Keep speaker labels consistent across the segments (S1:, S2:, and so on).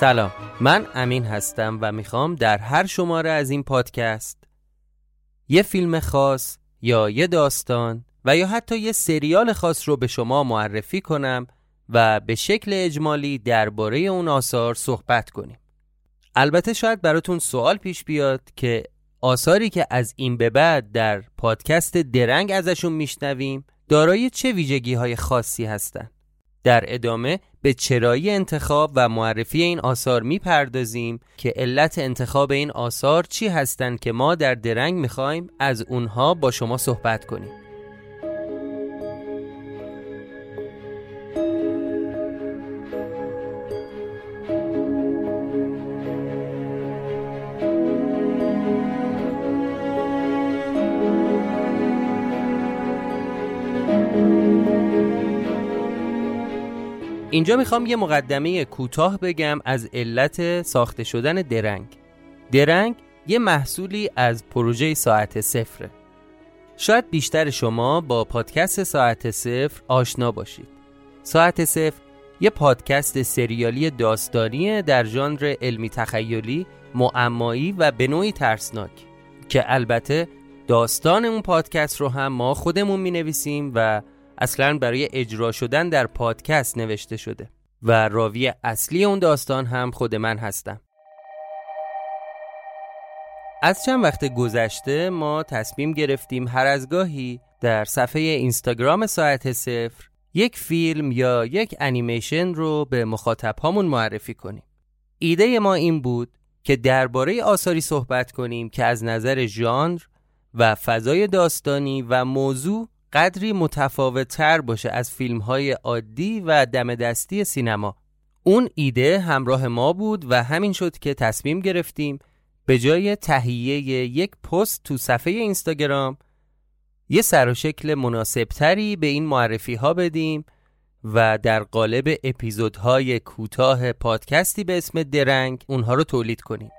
S1: سلام. من امین هستم و می‌خوام در هر شماره از این پادکست یه فیلم خاص یا یه داستان و یا حتی یه سریال خاص رو به شما معرفی کنم و به شکل اجمالی درباره اون آثار صحبت کنیم. البته شاید براتون سوال پیش بیاد که آثاری که از این به بعد در پادکست درنگ ازشون میشنویم دارای چه ویژگی های خاصی هستند در ادامه به چرایی انتخاب و معرفی این آثار می‌پردازیم که علت انتخاب این آثار چی هستند که ما در درنگ می‌خوایم از اونها با شما صحبت کنیم. اینجا می‌خوام یه مقدمه کوتاه بگم از علت ساخته شدن درنگ. درنگ یه محصولی از پروژه ساعت صفره. شاید بیشتر شما با پادکست ساعت صفر آشنا باشید. ساعت صفر یه پادکست سریالی داستانی در ژانر علمی تخیلی معمایی و به نوعی ترسناک که البته داستان اون پادکست رو هم ما خودمون می نویسیم و اصلا برای اجرا شدن در پادکست نوشته شده و راوی اصلی اون داستان هم خود من هستم. از چند وقت گذشته ما تصمیم گرفتیم هر از گاهی در صفحه اینستاگرام ساعت صفر یک فیلم یا یک انیمیشن رو به مخاطب هامون معرفی کنیم. ایده ما این بود که درباره آثاری صحبت کنیم که از نظر ژانر و فضای داستانی و موضوع قدری متفاوت تر باشه از فیلم های عادی و دم دستی سینما. اون ایده همراه ما بود و همین شد که تصمیم گرفتیم به جای تهیه یک پست تو صفحه اینستاگرام یه سر و شکل مناسبتری به این معرفی ها بدیم و در قالب اپیزودهای کوتاه پادکستی به اسم درنگ اونها رو تولید کنیم.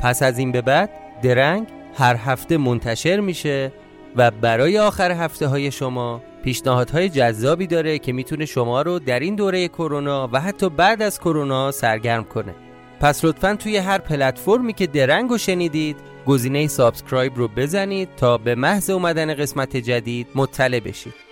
S1: پس از این به بعد درنگ هر هفته منتشر میشه و برای آخر هفته های شما پیشنهادهای جذابی داره که می‌تونه شما رو در این دوره کرونا و حتی بعد از کرونا سرگرم کنه. پس لطفا توی هر پلتفرمی که درنگ رو شنیدید گزینه subscribe رو بزنید تا به محض اومدن قسمت جدید مطلع بشید.